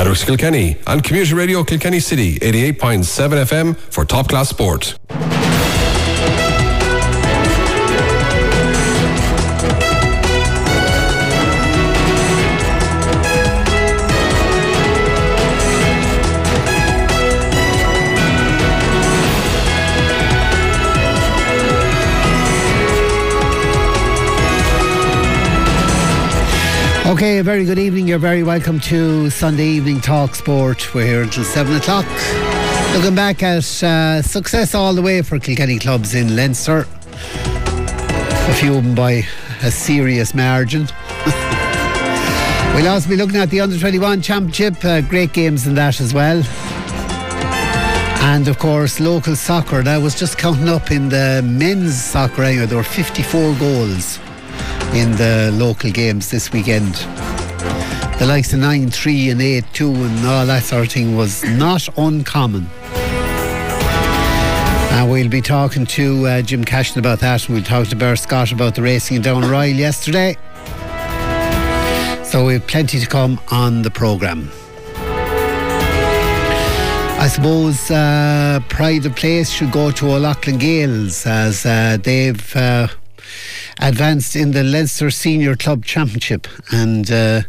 Shamrocks Kilkenny and Community Radio Kilkenny City 88.7 FM for top class sport. Okay, a very good evening. You're very welcome to Sunday Evening Talk Sport. We're here until 7 o'clock. Looking back at uh, success all the way for Kilkenny clubs in Leinster. A few of them by a serious margin. we'll also be looking at the Under 21 Championship. Uh, great games in that as well. And of course, local soccer. I was just counting up in the men's soccer anyway. There were 54 goals in the local games this weekend. The likes of 9 3 and 8 2 and all that sort of thing was not uncommon. And we'll be talking to uh, Jim Cashin about that, and we'll talk to Bear Scott about the racing in Down Royal yesterday. So we've plenty to come on the programme. I suppose uh, pride of place should go to O'Loughlin Gaels as uh, they've uh, advanced in the Leinster Senior Club Championship and uh,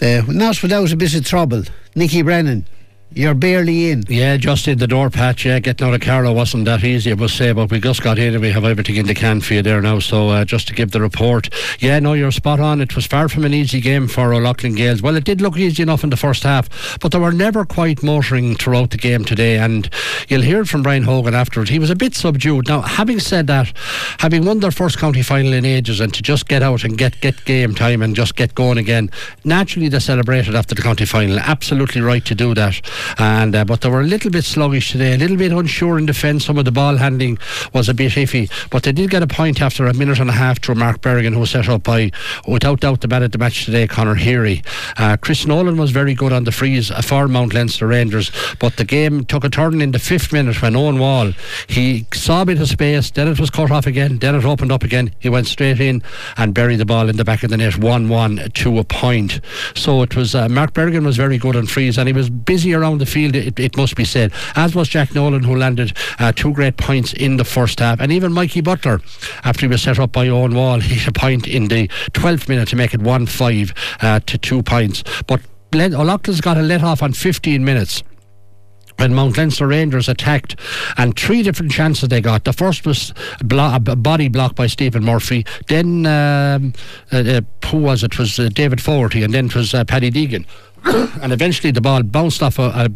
not without a bit of trouble. Nicky Brennan you're barely in. Yeah, just in the door patch. Yeah, getting out of Carlow wasn't that easy, I must say, but we just got in and we have everything in the can for you there now. So uh, just to give the report, yeah, no, you're spot on. It was far from an easy game for O'Loughlin Gaels. Well, it did look easy enough in the first half, but they were never quite motoring throughout the game today. And you'll hear from Brian Hogan afterwards. He was a bit subdued. Now, having said that, having won their first county final in ages, and to just get out and get get game time and just get going again, naturally they celebrated after the county final. Absolutely right to do that and uh, but they were a little bit sluggish today, a little bit unsure in defence. Some of the ball handling was a bit iffy, but they did get a point after a minute and a half through Mark Bergin, who was set up by, without doubt, the man at the match today, Conor Heary. Uh, Chris Nolan was very good on the frees for Mount Leinster Rangers, but the game took a turn in the fifth minute when Owen Wall he saw a bit of space, then it was cut off again, then it opened up again. He went straight in and buried the ball in the back of the net, one-one to a point. So it was uh, Mark Bergin was very good on frees, and he was busy around the field it, it, must be said. As was Jack Nolan, who landed uh, two great points in the first half. And even Mikey Butler, after he was set up by Owen Wall, he had a point in the 12th minute to make it 1 5 uh, to two points. But O'Loughlin's got a let off on 15 minutes when Mount Leinster Rangers attacked, and three different chances they got. The first was blo- a body block by Stephen Murphy. Then um, uh, uh, who was it? it was uh, David Fogarty, and then it was uh, Paddy Deegan. and eventually the ball bounced off a, a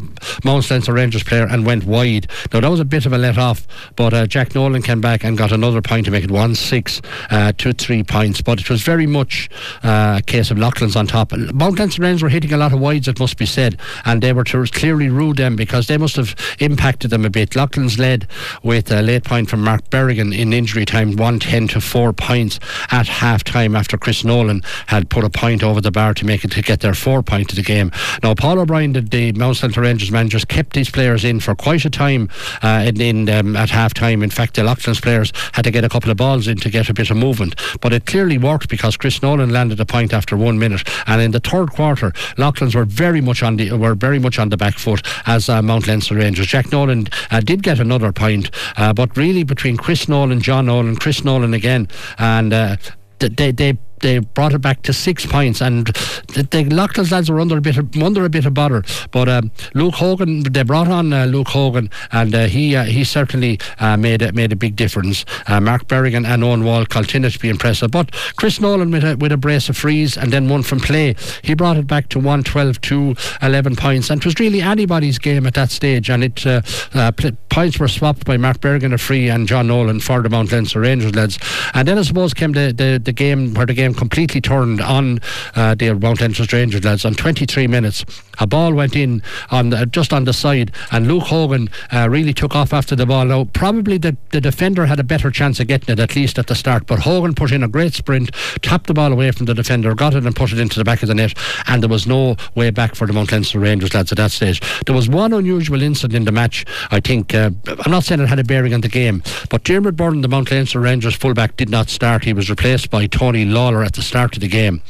Mount Leinster Rangers player and went wide. Now that was a bit of a let off, but uh, Jack Nolan came back and got another point to make it one six uh, to three points. But it was very much uh, a case of Loughlin's on top. Mount Leinster Rangers were hitting a lot of wides, it must be said, and they were to clearly rule them because they must have impacted them a bit. Loughlin's led with a late point from Mark Bergin in injury time, one ten to four points at half time after Chris Nolan had put a point over the bar to make it to get their four point of the game game. Now, Paul O'Brien, the, the Mount Leinster Rangers managers, kept his players in for quite a time uh, in, in um, at half time. In fact, the Loughlin's players had to get a couple of balls in to get a bit of movement. But it clearly worked because Chris Nolan landed a point after one minute. And in the third quarter, Loughlin's were very much on the were very much on the back foot as uh, Mount Leinster Rangers. Jack Nolan uh, did get another point, uh, but really between Chris Nolan, John Nolan, Chris Nolan again, and uh, they they they brought it back to six points, and the, Loughlin's lads were under a bit of, under a bit of bother. But um, Luke Hogan, they brought on uh, Luke Hogan, and uh, he uh, he certainly uh, made a, made a big difference. Uh, Mark Bergin and Owen Wall continued to be impressive, but Chris Nolan with a, with a brace of frees and then one from play, he brought it back to 112 to 11 points, and it was really anybody's game at that stage. And it uh, points were swapped by Mark Bergin a free and John Nolan for the Mount Leinster Rangers lads. And then I suppose came the, the, the game where the game completely turned on uh, the Mount Leinster Rangers lads on 23 minutes. A ball went in on the, just on the side, and Luke Hogan uh, really took off after the ball. Now, probably the, the defender had a better chance of getting it, at least at the start, but Hogan put in a great sprint, tapped the ball away from the defender, got it and put it into the back of the net, and there was no way back for the Mount Rangers lads at that stage. There was one unusual incident in the match, I think. Uh, I'm not saying it had a bearing on the game, but Dermot Byrne, the Mount Leinster Rangers fullback, did not start. He was replaced by Tony Lawler At the start of the game.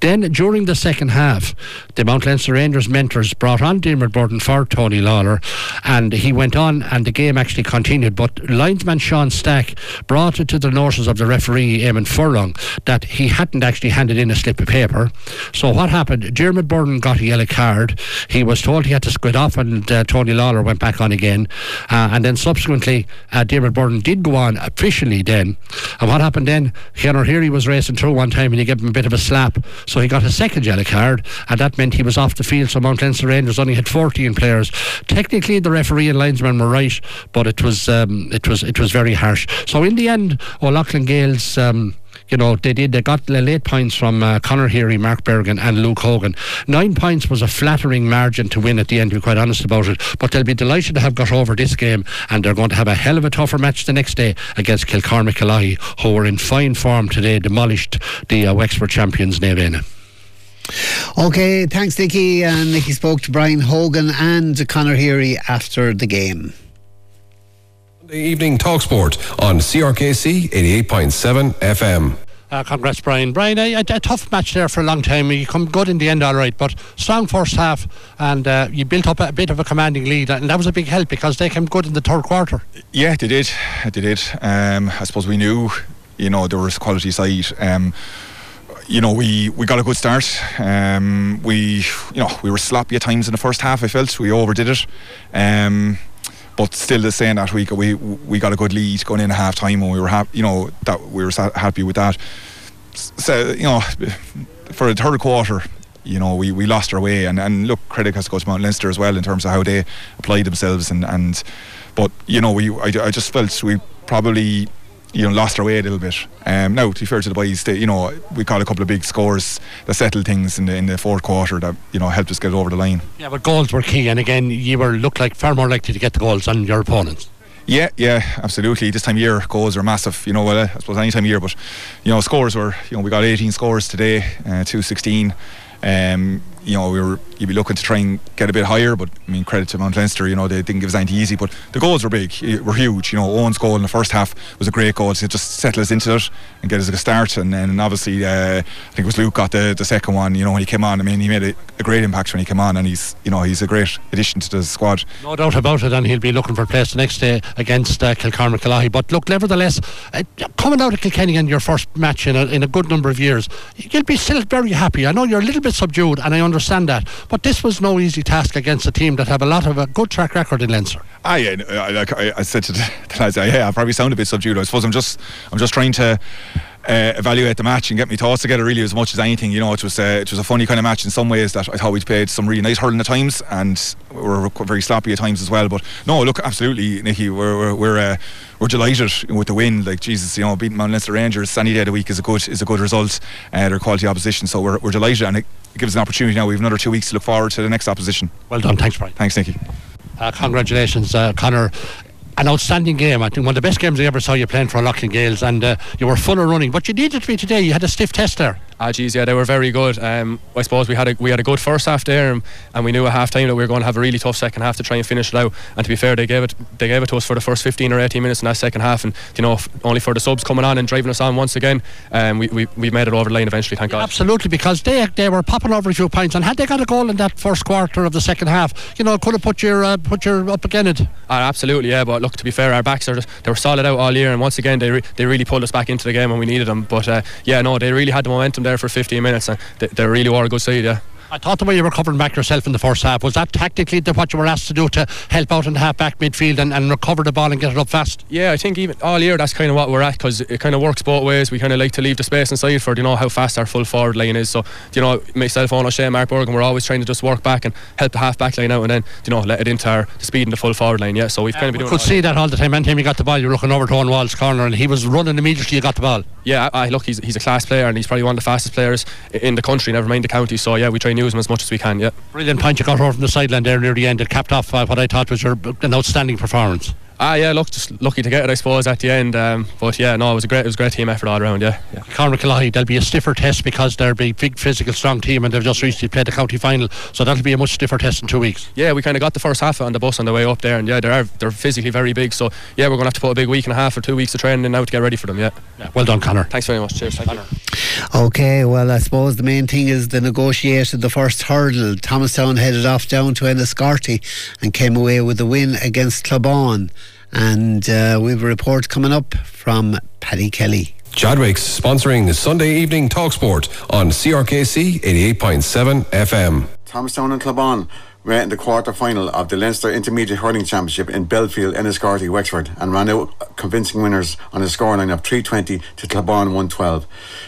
Then during the second half, the Mount Leinster Rangers mentors brought on Diarmuid Burton for Tony Lawler, and he went on, and the game actually continued. But linesman Sean Stack brought it to the notice of the referee Eamon Furlong that he hadn't actually handed in a slip of paper. So what happened? Diarmuid Burton got a yellow card. He was told he had to squid off, and uh, Tony Lawler went back on again, uh, and then subsequently uh, Diarmuid Byrne did go on officially then. And what happened then? Conor Heary was racing through one time, and he gave him a bit of a slap, so he got a second yellow card, and that meant he was off the field. So Mount Leinster Rangers only had 14 players. Technically, the referee and linesman were right, but it was um, it was it was very harsh. So in the end, O'Loughlin Gaels. Um, you know, they did. They got late points from uh, Conor Heary, Mark Bergin, and Luke Hogan. Nine points was a flattering margin to win at the end, to be quite honest about it. But they'll be delighted to have got over this game, and they're going to have a hell of a tougher match the next day against Kilcormac Killoughey, who were in fine form today, demolished the uh, Wexford champions, Naomh Éanna. Okay, thanks, Nicky. And Nicky spoke to Brian Hogan and Conor Heary after the game. The evening talk sport on CRKC 88.7 FM. Uh, congrats, Brian. Brian, a, a, a, tough match there for a long time. You come good in the end, all right, but strong first half, and uh, you built up a, a, bit of a commanding lead, and that was a big help because they came good in the third quarter. Yeah, they did. They did. Um, I suppose we knew, you know, there was quality side. Um, you know, we, we got a good start. Um, we, you know, we were sloppy at times in the first half. I felt we overdid it. But still, the saying that we we we got a good lead going in at half time, and we were happy. You know that we were happy with that. So you know, for the third quarter, you know, we, we lost our way, and, and look, credit has to go to Mount Leinster as well in terms of how they applied themselves, and, and but you know, we I, I just felt we probably you know lost our way a little bit. Um, now to be fair to the boys, they, you know we caught a couple of big scores that settled things in the in the fourth quarter that you know helped us get over the line. Yeah, but goals were key, and again you were looked like far more likely to get the goals than your opponents. Yeah, yeah, absolutely. This time of year, goals are massive. You know, well, I suppose any time of year, but you know, scores were. You know, we got 18 scores today, uh, 216. Um, you know, we were you'd be looking to try and get a bit higher, but I mean, credit to Mount Leinster, you know, they didn't give us anything easy, but the goals were big, were huge. You know, Owen's goal in the first half was a great goal to just settle us into it and get us a start. And then obviously, uh, I think it was Luke got the, the second one. You know, when he came on, I mean, he made a, a, great impact when he came on, and he's you know he's a great addition to the squad. No doubt about it, and he'll be looking for a place the next day against uh, Kilcormac Killoughey. But look, nevertheless, uh, coming out of Kilkenny in your first match in a, in a good number of years, you'll be still very happy. I know you're a little bit subdued, and I understand that. But this was no easy task against a team that have a lot of a good track record in Leinster. I, uh, I, I, I said to the lads, yeah, I probably sound a bit subdued. I suppose I'm just, I'm just trying to uh, evaluate the match and get my thoughts together really as much as anything. You know, it was uh, it was a funny kind of match in some ways that I thought we'd played some really nice hurling at times and we were very sloppy at times as well. But no, look, absolutely, Nicky, we're we're we're, uh, we're delighted with the win. Like Jesus, you know, beating Mount Leinster Rangers any day of the week is a good is a good result. Uh, they're quality opposition, so we're, we're delighted and it, gives us an opportunity now. We have another two weeks to look forward to the next opposition. Well done, thanks, Brian. Thanks, Nicky. Uh, congratulations, uh, Conor an outstanding game. I think one of the best games I ever saw you playing for Loughlin Gaels, and uh, you were full of running. But you needed to be today. You had a stiff test there. Ah, geez, yeah, they were very good. Um, I suppose we had a we had a good first half there, and, and we knew at half time that we were going to have a really tough second half to try and finish it out. And to be fair, they gave it they gave it to us for the first 15 or 18 minutes in that second half, and you know, only for the subs coming on and driving us on once again, um, we, we, we made it over the line eventually. Thank yeah, God. Absolutely, because they they were popping over a few points, and had they got a goal in that first quarter of the second half, you know, could have put your uh, put your up again it. Ah, absolutely, yeah. But look, to be fair, our backs are just, they were solid out all year, and once again they re- they really pulled us back into the game when we needed them. But uh, yeah, no, they really had the momentum there for 15 minutes. And they, they really were a good side, yeah. I thought the way you were covering back yourself in the first half was that tactically the, what you were asked to do to help out in the half back midfield and, and recover the ball and get it up fast. Yeah, I think even all year that's kind of what we're at because it kind of works both ways. We kind of like to leave the space inside for you know how fast our full forward line is. So you know myself, Owen O'Shea, Mark Bergin, we're always trying to just work back and help the half back line out and then you know let it into our the speed in the full forward line. Yeah, so we've kind of been. We could see that all the time. Anytime you got the ball, you're looking over to Owen Wall's corner and he was running immediately. You got the ball. Yeah, I, I look, he's he's a class player and he's probably one of the fastest players in the country. Never mind the county. So yeah, we try and use him as much as we can. Yeah. Brilliant point you got over from the sideline there near the end. It capped off uh, what I thought was your, an outstanding performance. Ah, yeah, look, just lucky to get it, I suppose, at the end. Um, but yeah, no, it was a great, it was a great team effort all around. Yeah, yeah. Cormac there'll be a stiffer test because they're a big, big physical, strong team, and they've just recently played the county final, so that'll be a much stiffer test in two weeks. Yeah, we kind of got the first half on the bus on the way up there, and yeah, they're they're physically very big. So yeah, we're going to have to put a big week and a half or two weeks of training now to get ready for them. Yeah. yeah well done, Connor. Thanks very much. Cheers. Thank Connor. Okay, well, I suppose the main thing is the negotiated the first hurdle. Thomastown headed off down to Enniscorthy and came away with the win against Cloughbawn. And uh, we have a report coming up from Paddy Kelly. Chadwick's sponsoring the Sunday evening talk sport on CRKC 88.7 FM. Thomastown and Cloughbawn met in the quarter final of the Leinster Intermediate Hurling Championship in Bellefield, Enniscorthy, Wexford, and ran out convincing winners on a scoreline of 320 to Cloughbawn 112.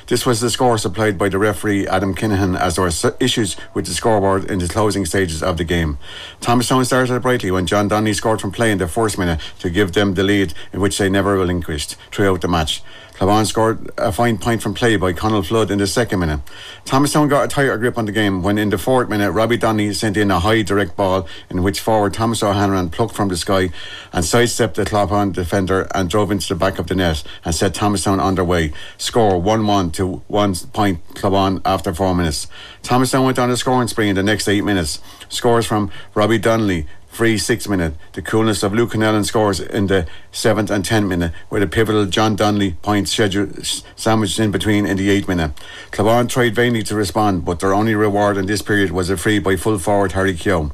This was the score supplied by the referee Adam Kinahan as there were issues with the scoreboard in the closing stages of the game. Thomastown started brightly when John Donnelly scored from play in the first minute to give them the lead in which they never relinquished throughout the match. Cloughbawn scored a fine point from play by Connell Flood in the second minute. Thomastown got a tighter grip on the game when in the fourth minute Robbie Donnelly sent in a high direct ball in which forward Thomas O'Hanlon plucked from the sky and sidestepped the Cloughbawn defender and drove into the back of the net and set Thomastown underway. Score 1-1 to 1 point Cloughbawn after 4 minutes. Thomastown went on a scoring spree in the next 8 minutes. Scores from Robbie Donnelly, free six minute. The coolness of Luke Connellan scores in the seventh and tenth minute, with a pivotal John Donnelly point schedule sandwiched in between in the eighth minute. Cloughbawn tried vainly to respond, but their only reward in this period was a free by full forward Harry Keogh.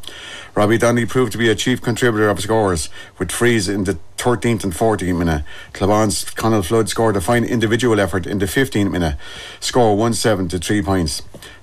Robbie Donnelly proved to be a chief contributor of scores, with frees in the 13th and 14th minute. Cloughbawn's Connell Flood scored a fine individual effort in the 15th minute, score 1 7 to 3 points.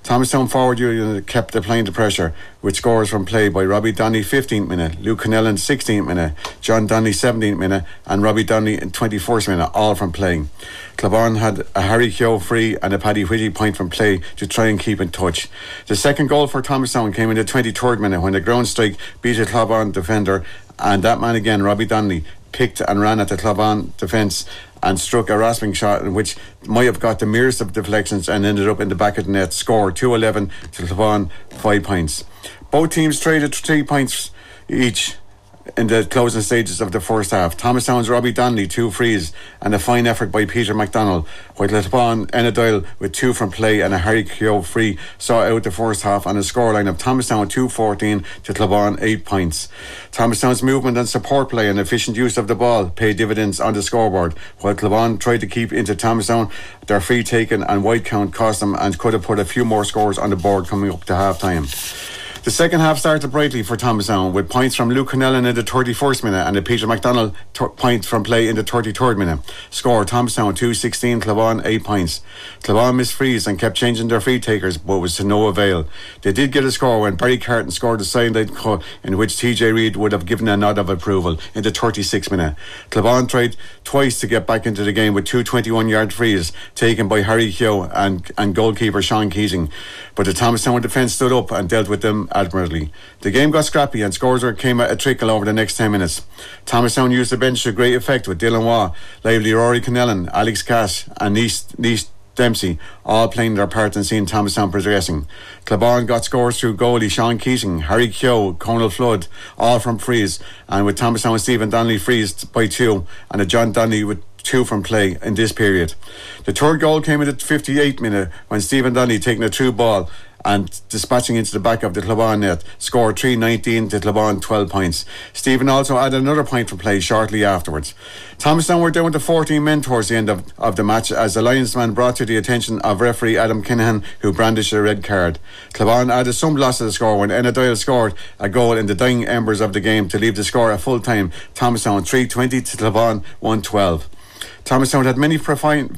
Thomastown forward unit kept applying the pressure with scores from play by Robbie Donnelly 15th minute, Luke Connellan 16th minute, John Donnelly 17th minute and Robbie Donnelly in 24th minute, all from playing. Cloughbawn had a Harry Keogh free and a Paddy Whitty point from play to try and keep in touch. The second goal for Thomastown came in the 23rd minute when the ground strike beat a Cloughbawn defender and that man again, Robbie Donnelly, picked and ran at the Cloughbawn defence and struck a rasping shot in which might have got the merest of deflections and ended up in the back of the net. Score 2 11 to Cloughbawn, 5 points. Both teams traded 3 points each in the closing stages of the first half. Thomas Thomastown's Robbie Donnelly, two frees, and a fine effort by Peter McDonald, while Letbon Doyle with two from play and a Harry Keogh free saw out the first half on a scoreline of Thomastown 2-14 to Cloughbawn 8 points. Thomas Thomastown's movement and support play and efficient use of the ball paid dividends on the scoreboard, while Cloughbawn tried to keep into Thomastown. Their free taken and white count cost them and could have put a few more scores on the board coming up to half time. The second half started brightly for Thomastown with points from Luke Connellan in the 31st minute and a Peter McDonald t- point from play in the 33rd minute. Score Thomastown 2 16, Cloughbawn 8 points. Cloughbawn missed frees and kept changing their free takers but was to no avail. They did get a score when Barry Carton scored a sideline cut in which TJ Reid would have given a nod of approval in the 36th minute. Cloughbawn tried twice to get back into the game with two 21 yard frees taken by Harry Keogh and, and goalkeeper Sean Keating. But the Thomastown defence stood up and dealt with them admirably. The game got scrappy and scores came at a trickle over the next 10 minutes. Thomastown used the bench to great effect with Dylan Waugh, lively Rory Connellan, Alex Cass, and Nice, Nice Dempsey, all playing their part in seeing Thomastown progressing. Cloughbawn got scores through goalie Sean Keating, Harry Keogh, Conal Flood, all from frees, and with Thomastown and Stephen Donnelly frees by two, and a John Donnelly with two from play in this period. The third goal came in the 58th minute when Stephen Donnelly taking a true ball and dispatching into the back of the Cloughbawn net, scored 3-19 to Cloughbawn 12 points. Stephen also added another point from play shortly afterwards. Thomastown were down to 14 men towards the end of, of the match as the linesman brought to the attention of referee Adam Kinahan who brandished a red card. Cloughbawn added some loss to the score when Enna Doyle scored a goal in the dying embers of the game to leave the score at full time. Thomastown 3-20 to Cloughbawn 1-12. Thomastown had many fine,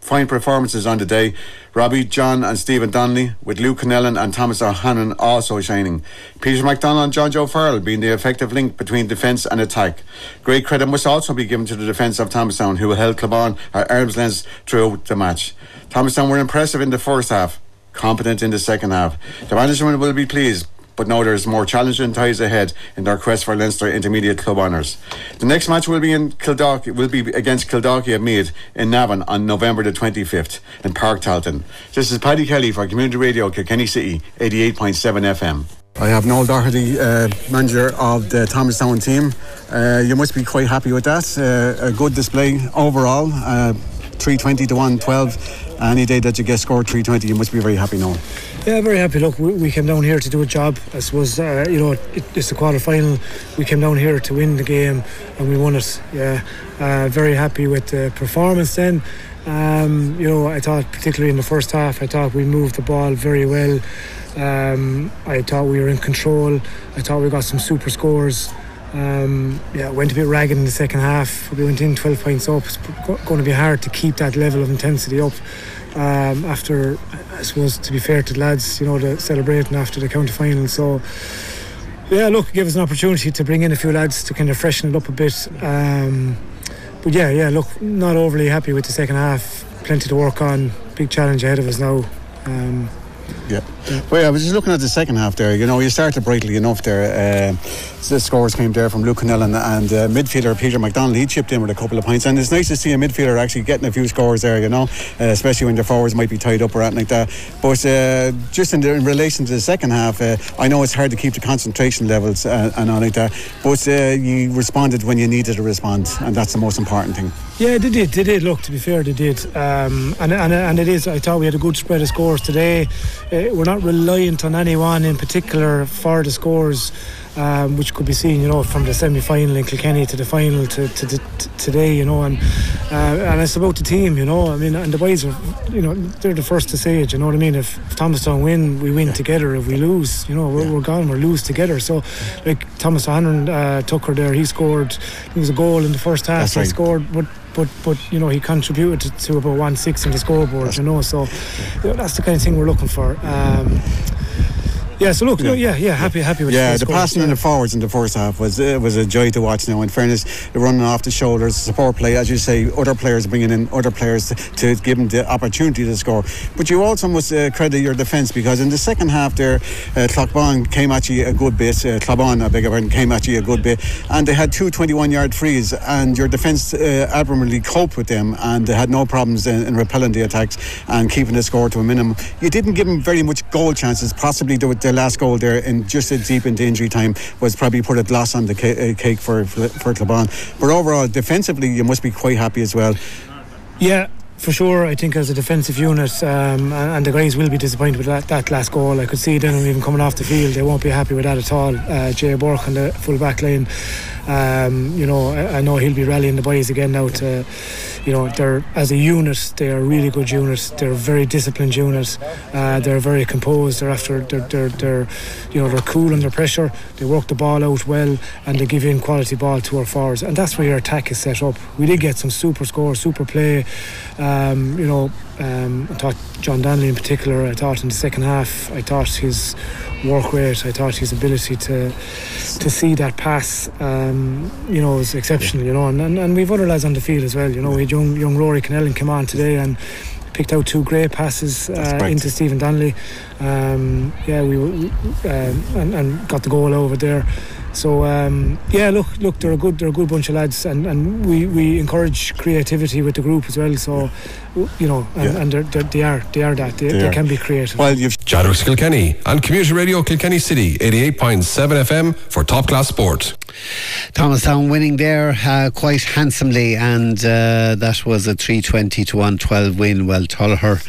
fine performances on the day. Robbie, John, and Stephen Donnelly, with Luke Connellan and Thomas O'Hannon also shining. Peter McDonald and John Joe Farrell being the effective link between defence and attack. Great credit must also be given to the defence of Thomastown, who held Cloughbawn at arm's length throughout the match. Thomastown were impressive in the first half, competent in the second half. The management will be pleased but now there's more challenging ties ahead in their quest for Leinster Intermediate Club honours. The next match will be in Kildare, will be against Kildare Meath in Navan on November the 25th in Park Tailteann. This is Paddy Kelly for Community Radio Kilkenny City 88.7 FM. I have Noel Doherty, uh, manager of the Thomastown team. Uh, you must be quite happy with that. Uh, a good display overall. Uh, 320 to 112. Any day that you get scored 320, you must be very happy now. Yeah, very happy. Look, we, we came down here to do a job. I suppose, uh, you know, it, it's the quarter final. We came down here to win the game and we won it. Yeah, uh, very happy with the performance then. Um, you know, I thought, particularly in the first half, I thought we moved the ball very well. Um, I thought we were in control. I thought we got some super scores. Um, yeah, went a bit ragged in the second half. We went in 12 points up. It's going to be hard to keep that level of intensity up. Um, after, I suppose, to be fair to the lads, you know, the celebrating after the county final. So, yeah, look, it gave us an opportunity to bring in a few lads to kind of freshen it up a bit. Um, but yeah, yeah, look, not overly happy with the second half. Plenty to work on. Big challenge ahead of us now. Um, yeah. Well, I was just looking at the second half there. You know, you started brightly enough there. Uh, the scores came there from Luke Connell and, and uh, midfielder Peter McDonald. He chipped in with a couple of points, and it's nice to see a midfielder actually getting a few scores there. You know, uh, especially when your forwards might be tied up or anything like that. But uh, just in, the, in, relation to the second half, uh, I know it's hard to keep the concentration levels uh, and all like that. But you responded when you needed to respond, and that's the most important thing. Yeah, they did. They did. Look, to be fair, they did. Um, and, and and it is. I thought we had a good spread of scores today. Uh, we're not reliant on anyone in particular for the scores um, which could be seen, you know, from the semi-final in Kilkenny to the final to, to, to, to today, you know, and uh, and it's about the team, you know. I mean, and the boys are, you know, they're the first to say it. You know what I mean? If, if Thomastown win, we win yeah. together. If we lose, you know, we're, yeah. we're gone. We lose together. So, like Thomas Hannon uh, Tucker there, he scored. He was a goal in the first half. That's he right. scored, but but but you know he contributed to, to about one six in the scoreboard. That's you know, so that's the kind of thing we're looking for. Um, yeah, so look, yeah, yeah, yeah happy, happy with yeah. The, the passing and the forwards in the first half was uh, was a joy to watch. Now, in fairness, the running off the shoulders, support play, as you say, other players bringing in other players to, to give them the opportunity to score. But you also must uh, credit your defence because in the second half there, uh, Cloughbawn came at you a good bit. Uh, Cloughbawn, I beg your pardon, came at you a good bit, and they had two 21-yard frees, and your defence uh, admirably coped with them, and they had no problems in, in repelling the attacks and keeping the score to a minimum. You didn't give them very much goal chances, possibly the, the last goal there, in just as deep into injury time, was probably put a gloss on the uh, cake for for Cloughbawn. But overall, defensively, you must be quite happy as well. Yeah, for sure, I think as a defensive unit, um, and the guys will be disappointed with that, that last goal. I could see them even coming off the field; they won't be happy with that at all. Uh, Jay Bork on the full back line, um, you know, I, I, know he'll be rallying the boys again now to, you know, they're as a unit, they are really good units. They're very disciplined units. Uh, they're very composed. They're after, they're, they're, they're, you know, they're cool under pressure. They work the ball out well, and they give in quality ball to our forwards. And that's where your attack is set up. We did get some super scores, super play. Um, you know, um, I thought John Donnelly in particular. I thought in the second half, I thought his work rate, I thought his ability to to see that pass, um, you know, was exceptional. You know, and, and, and we've other lads on the field as well. You know, we had young young Rory Connellan come on today and picked out two great passes uh, into Stephen Donnelly. Um, yeah, we, we um, and, and got the goal over there. So um, yeah, look, look, they're a good, they're a good bunch of lads, and, and we, we encourage creativity with the group as well. So you know, and, yeah. and they're, they're, they are they are that they, they, they can be creative. Well, you've Chadwick's Kilkenny on Community Radio Kilkenny City, eighty-eight point seven FM for top class sport. Thomastown winning there uh, quite handsomely, and uh, that was a three twenty to one twelve win. Well, Tullogher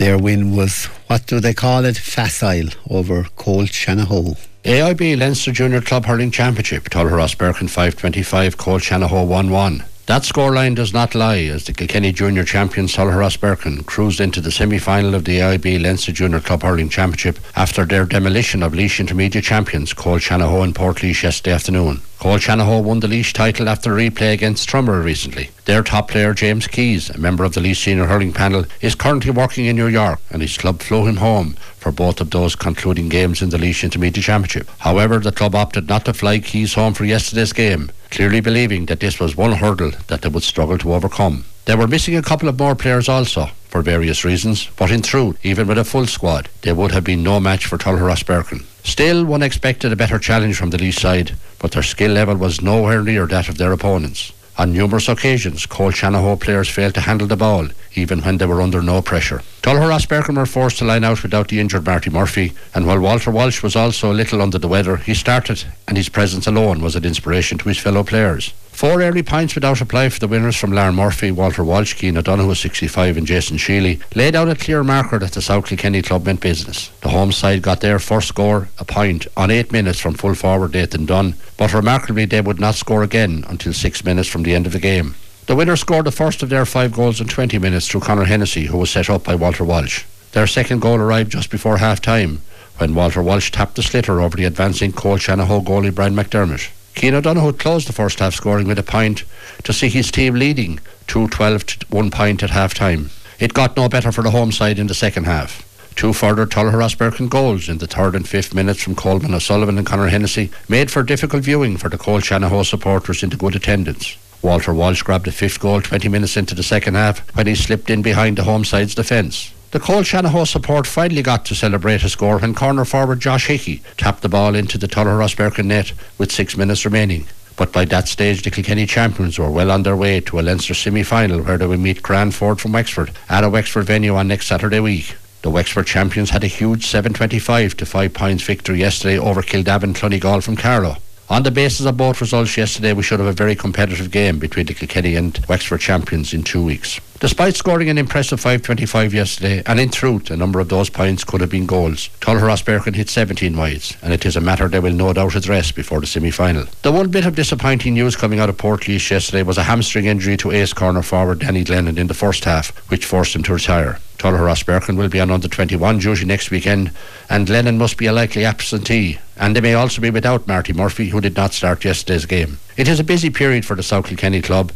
their win was what do they call it? Facile over Colchanahoe. AIB Leinster Junior Club Hurling Championship, Tullogher Rosbercon 525, Colchanahoe 1 1. That scoreline does not lie as the Kilkenny Junior champions Tullogher Rosbercon cruised into the semi-final of the AIB Leinster Junior Club Hurling Championship after their demolition of Laois Intermediate champions Colchanahoe and Portlaoise yesterday afternoon. Colchanahoe won the Laois title after a replay against Trumera recently. Their top player James Keys, a member of the Laois senior hurling panel, is currently working in New York and his club flew him home for both of those concluding games in the Laois Intermediate Championship. However, the club opted not to fly Keys home for yesterday's game clearly believing that this was one hurdle that they would struggle to overcome. They were missing a couple of more players also, for various reasons, but in truth, even with a full squad, they would have been no match for Tullogher Rosbercon. Still, one expected a better challenge from the Laois side, but their skill level was nowhere near that of their opponents. On numerous occasions, Cole Shanahoe players failed to handle the ball, even when they were under no pressure. Tullogher Rosbercon were forced to line out without the injured Marty Murphy, and while Walter Walsh was also a little under the weather, he started, and his presence alone was an inspiration to his fellow players. Four early points without apply for the winners from Larry Murphy, Walter Walsh, Keane O'Donoghue 65 and Jason Sheely laid out a clear marker that the South Kilkenny club meant business. The home side got their first score, a point, on eight minutes from full forward Nathan Dunn, but remarkably they would not score again until six minutes from the end of the game. The winners scored the first of their five goals in 20 minutes through Conor Hennessy, who was set up by Walter Walsh. Their second goal arrived just before half time when Walter Walsh tapped the slitter over the advancing Cole Shanahoe goalie Brian McDermott. Keane O'Donoghue closed the first half scoring with a point to see his team leading 2 12 to 1 point at half time. It got no better for the home side in the second half. Two further Rosbercon goals in the third and fifth minutes from Coleman O'Sullivan and Conor Hennessy made for difficult viewing for the Cole Shanahoe supporters into good attendance. Walter Walsh grabbed the fifth goal 20 minutes into the second half when he slipped in behind the home side's defence. The Cole Shanahoe support finally got to celebrate a score when corner forward Josh Hickey tapped the ball into the Tullogher Rosbercon net with six minutes remaining. But by that stage, the Kilkenny champions were well on their way to a Leinster semi-final where they will meet Cranford from Wexford at a Wexford venue on next Saturday week. The Wexford champions had a huge 725 to 5 points victory yesterday over Kildavin Clonegall from Carlow. On the basis of both results yesterday, we should have a very competitive game between the Kilkenny and Wexford champions in two weeks. Despite scoring an impressive 525 yesterday, and in truth, a number of those points could have been goals, Tullogher Rosbercon hit 17 wides, and it is a matter they will no doubt address before the semi-final. The one bit of disappointing news coming out of Portlaoise yesterday was a hamstring injury to ace corner forward Danny Glennon in the first half, which forced him to retire. Tullogher Rosbercon will be on under 21 duty next weekend, and Lennon must be a likely absentee. And they may also be without Marty Murphy, who did not start yesterday's game. It is a busy period for the South Kilkenny club,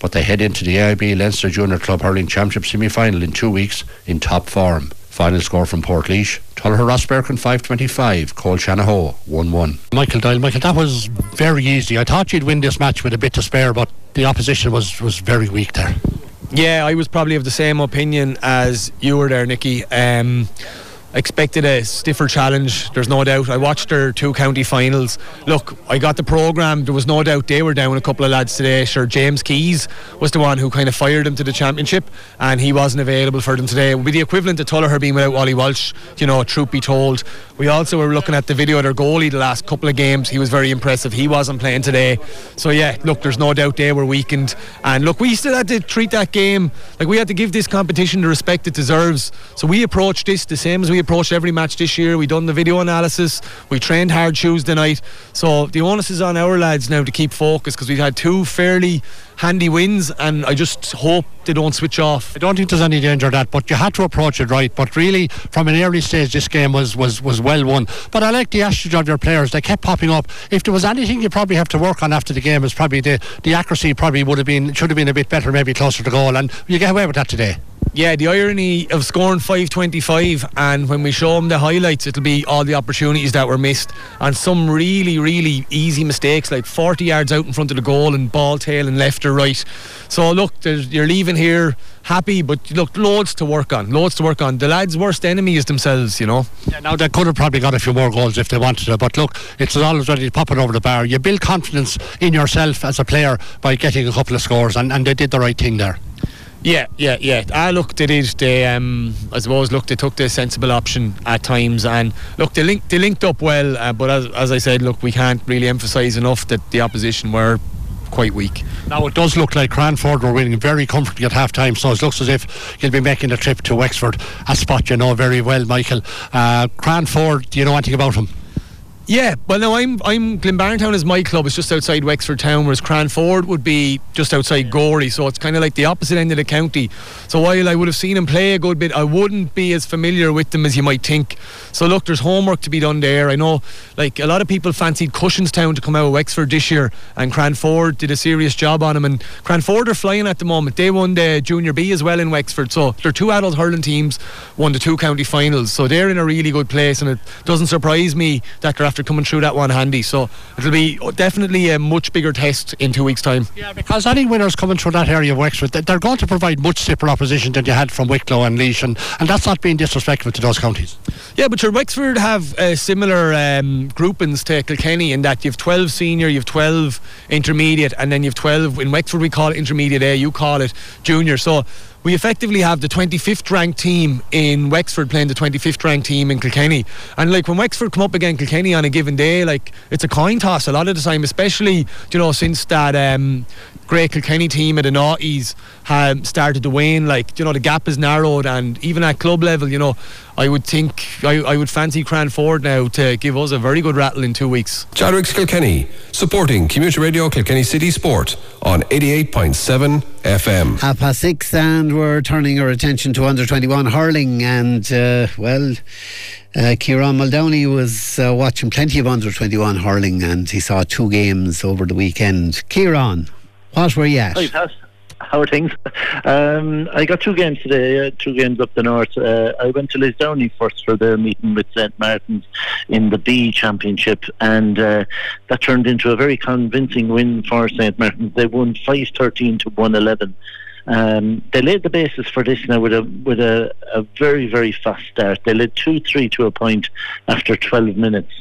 but they head into the AIB Leinster Junior Club Hurling Championship semi-final in two weeks in top form. Final score from Portlaoise. Tullogher Rosbercon 525, Cole Shanahoe 1-1. Michael Doyle, Michael, that was very easy. I thought you'd win this match with a bit to spare, but the opposition was, was very weak there. Yeah, I was probably of the same opinion as you were there, Nicky. Um, expected a stiffer challenge. There's no doubt. I watched their two county finals. Look, I got the programme. There was no doubt they were down a couple of lads today. Sure, James Keys was the one who kind of fired them to the championship, and he wasn't available for them today. It would be the equivalent of Tullogher being without Wally Walsh. You know, truth be told, we also were looking at the video of their goalie the last couple of games. He was very impressive. He wasn't playing today. So yeah, look, there's no doubt they were weakened. And look, we still had to treat that game like we had to give this competition the respect it deserves. So we approached this the same as we approached every match this year. We done the video analysis. We trained hard Tuesday night. So the onus is on our lads now to keep focused because we've had two fairly handy wins, and I just hope they don't switch off. I don't think there's any danger of that, but you had to approach it right. But really, from an early stage, this game was was was well won. But I like the attitude of your players; they kept popping up. If there was anything you probably have to work on after the game, is probably the the accuracy. Probably would have been should have been a bit better, maybe closer to goal, and you get away with that today. Yeah, the irony of scoring 525 and when we show them the highlights, it'll be all the opportunities that were missed and some really, really easy mistakes like 40 yards out in front of the goal and ball tail and left or right. So look, you're leaving here happy, but look, loads to work on. Loads to work on. The lads' worst enemy is themselves, you know. Yeah, now they could have probably got a few more goals if they wanted to, but look, it's always ready to pop it over the bar. You build confidence in yourself as a player by getting a couple of scores, and, and they did the right thing there. Yeah, yeah, yeah. I looked at did. They, um, I suppose, look, they took the sensible option at times, and look, they linked, they linked up well. Uh, but as, as I said, look, we can't really emphasise enough that the opposition were quite weak. Now it does look like Cranford were winning very comfortably at half time, so it looks as if you'll be making the trip to Wexford, a spot you know very well, Michael. Uh, Cranford, do you know anything about them? Yeah, well, no, I'm I'm Town is my club. It's just outside Wexford Town, whereas Cranford would be just outside Gorey. So it's kind of like the opposite end of the county. So while I would have seen him play a good bit, I wouldn't be as familiar with them as you might think. So look, there's homework to be done there. I know, like a lot of people fancied Town to come out of Wexford this year, and Cranford did a serious job on him. And Cranford are flying at the moment. They won the Junior B as well in Wexford. So they're two adult hurling teams won the two county finals. So they're in a really good place, and it doesn't surprise me that they're after after coming through that one handy. So it'll be definitely a much bigger test in two weeks' time. Yeah, because any winners coming through that area of Wexford, they're going to provide much stiffer opposition than you had from Wicklow and Laois, and, and that's not being disrespectful to those counties. Yeah, but your Wexford have uh, similar um, groupings to Kilkenny in that you've 12 senior, you've 12 intermediate, and then you've 12 in Wexford we call it intermediate A, you call it junior. So we effectively have the 25th ranked team in Wexford playing the 25th ranked team in Kilkenny. And like when Wexford come up against Kilkenny on a given day, like it's a coin toss a lot of the time, especially you know since that um, great Kilkenny team at the noughties have started to wane. Like you know the gap is narrowed, and even at club level, you know I would think I, I would fancy Cranford now to give us a very good rattle in two weeks. Chadwick's Kilkenny, supporting Community Radio Kilkenny City Sport on 88.7 FM. Half past six, and we're turning our attention to under 21 hurling. And, uh, well, uh, Kieran Muldowney was uh, watching plenty of under 21 hurling, and he saw two games over the weekend. Kieran, what were you at? Hi, Pat how are things? Um, I got two games today, uh, two games up the north. Uh, I went to Lisdowney first for their meeting with St Martin's in the B Championship, and uh, that turned into a very convincing win for St Martin's. They won 5 13 to 111. Um, they laid the basis for this now with a with a, a very very fast start. They led two three to a point after 12 minutes.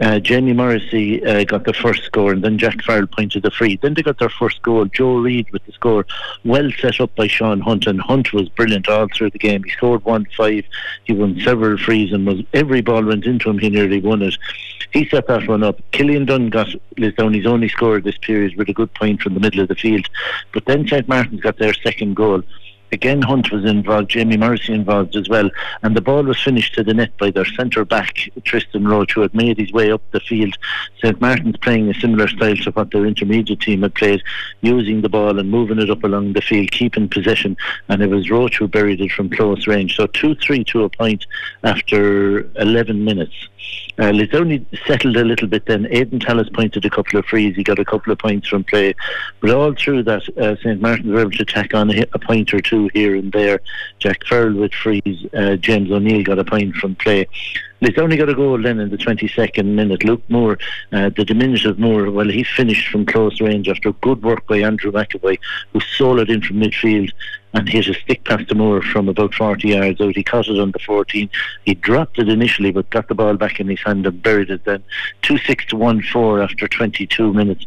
Uh, Jamie Morrissey uh, got the first score, and then Jack Farrell pointed the free. Then they got their first goal. Joe Reid with the score, well set up by Sean Hunt, and Hunt was brilliant all through the game. He scored one five. He won several frees, and was every ball went into him. He nearly won it. He set that one up. Killian Dunn got Lisdowney's only score this period with a good point from the middle of the field, but then St Martin's got their second goal. Again, Hunt was involved, Jamie Morrissey involved as well, and the ball was finished to the net by their centre back, Tristan Roach, who had made his way up the field. St Martin's playing a similar style to what their intermediate team had played, using the ball and moving it up along the field, keeping possession, and it was Roach who buried it from close range. So 2 3 to a point after 11 minutes. Uh, only settled a little bit then. Aidan Tallis pointed a couple of frees. He got a couple of points from play. But all through that, uh, St. Martin's were able to tack on a, a, point or two here and there. Jack Farrell with frees. Uh, James O'Neill got a point from play. Lisdowney got a goal then in the 22nd minute. Luke Moore, uh, the diminutive Moore, well, he finished from close range after good work by Andrew McAvoy, who sold it in from midfield and hit a stick past the Moore from about 40 yards out. He caught it on the 14. He dropped it initially, but got the ball back in his hand and buried it then. 2 6 to 1 4 after 22 minutes.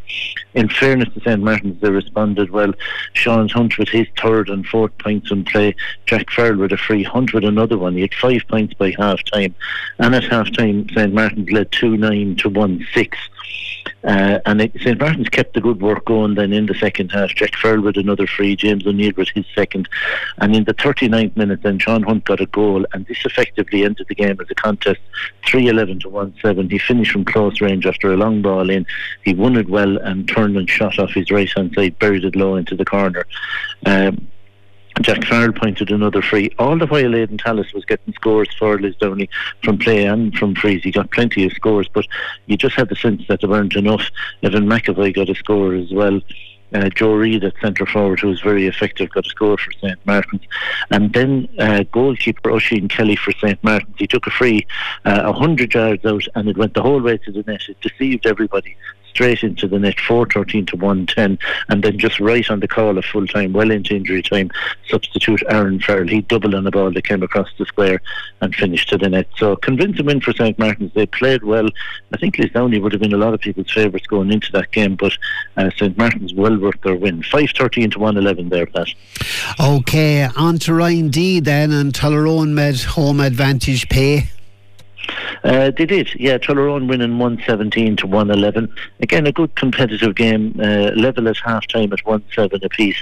In fairness to St. Martin's, they responded well. Sean Hunt with his third and fourth points in play. Jack Farrell with a free. Hunt with another one. He had five points by half time. And at half time, St. Martin's led 2 9 to 1 6. Uh, and St Martin's kept the good work going then in the second half. Jack Farrell with another free, James O'Neill with his second. And in the 39th minute, then Sean Hunt got a goal, and this effectively ended the game as a contest 3 11 to 1 7. He finished from close range after a long ball in. He won it well and turned and shot off his right hand side, buried it low into the corner. Um, Jack Farrell pointed another free. All the while, Aidan Tallis was getting scores for Lisdowney from play and from frees. He got plenty of scores, but you just had the sense that there weren't enough. Evan McAvoy got a score as well. Uh, Joe Reid at centre forward, who was very effective, got a score for St Martin's. And then uh, goalkeeper Oisin Kelly for St Martin's. He took a free uh, 100 yards out and it went the whole way to the net. It deceived everybody straight into the net, 413 to 110, and then just right on the call of full time, well into injury time, substitute Aaron Farrell. He doubled on the ball that came across the square and finished to the net. So convincing win for St Martin's. They played well. I think Lisdowney would have been a lot of people's favourites going into that game, but uh, St Martin's well worth their win. 513 to 111 there, Pat. Okay, on to Ryan D then, and Tullaroan made home advantage pay. Uh, they did, yeah. Tullaroan winning 117 to 111. Again, a good competitive game, uh, level at half time at 1 7 apiece.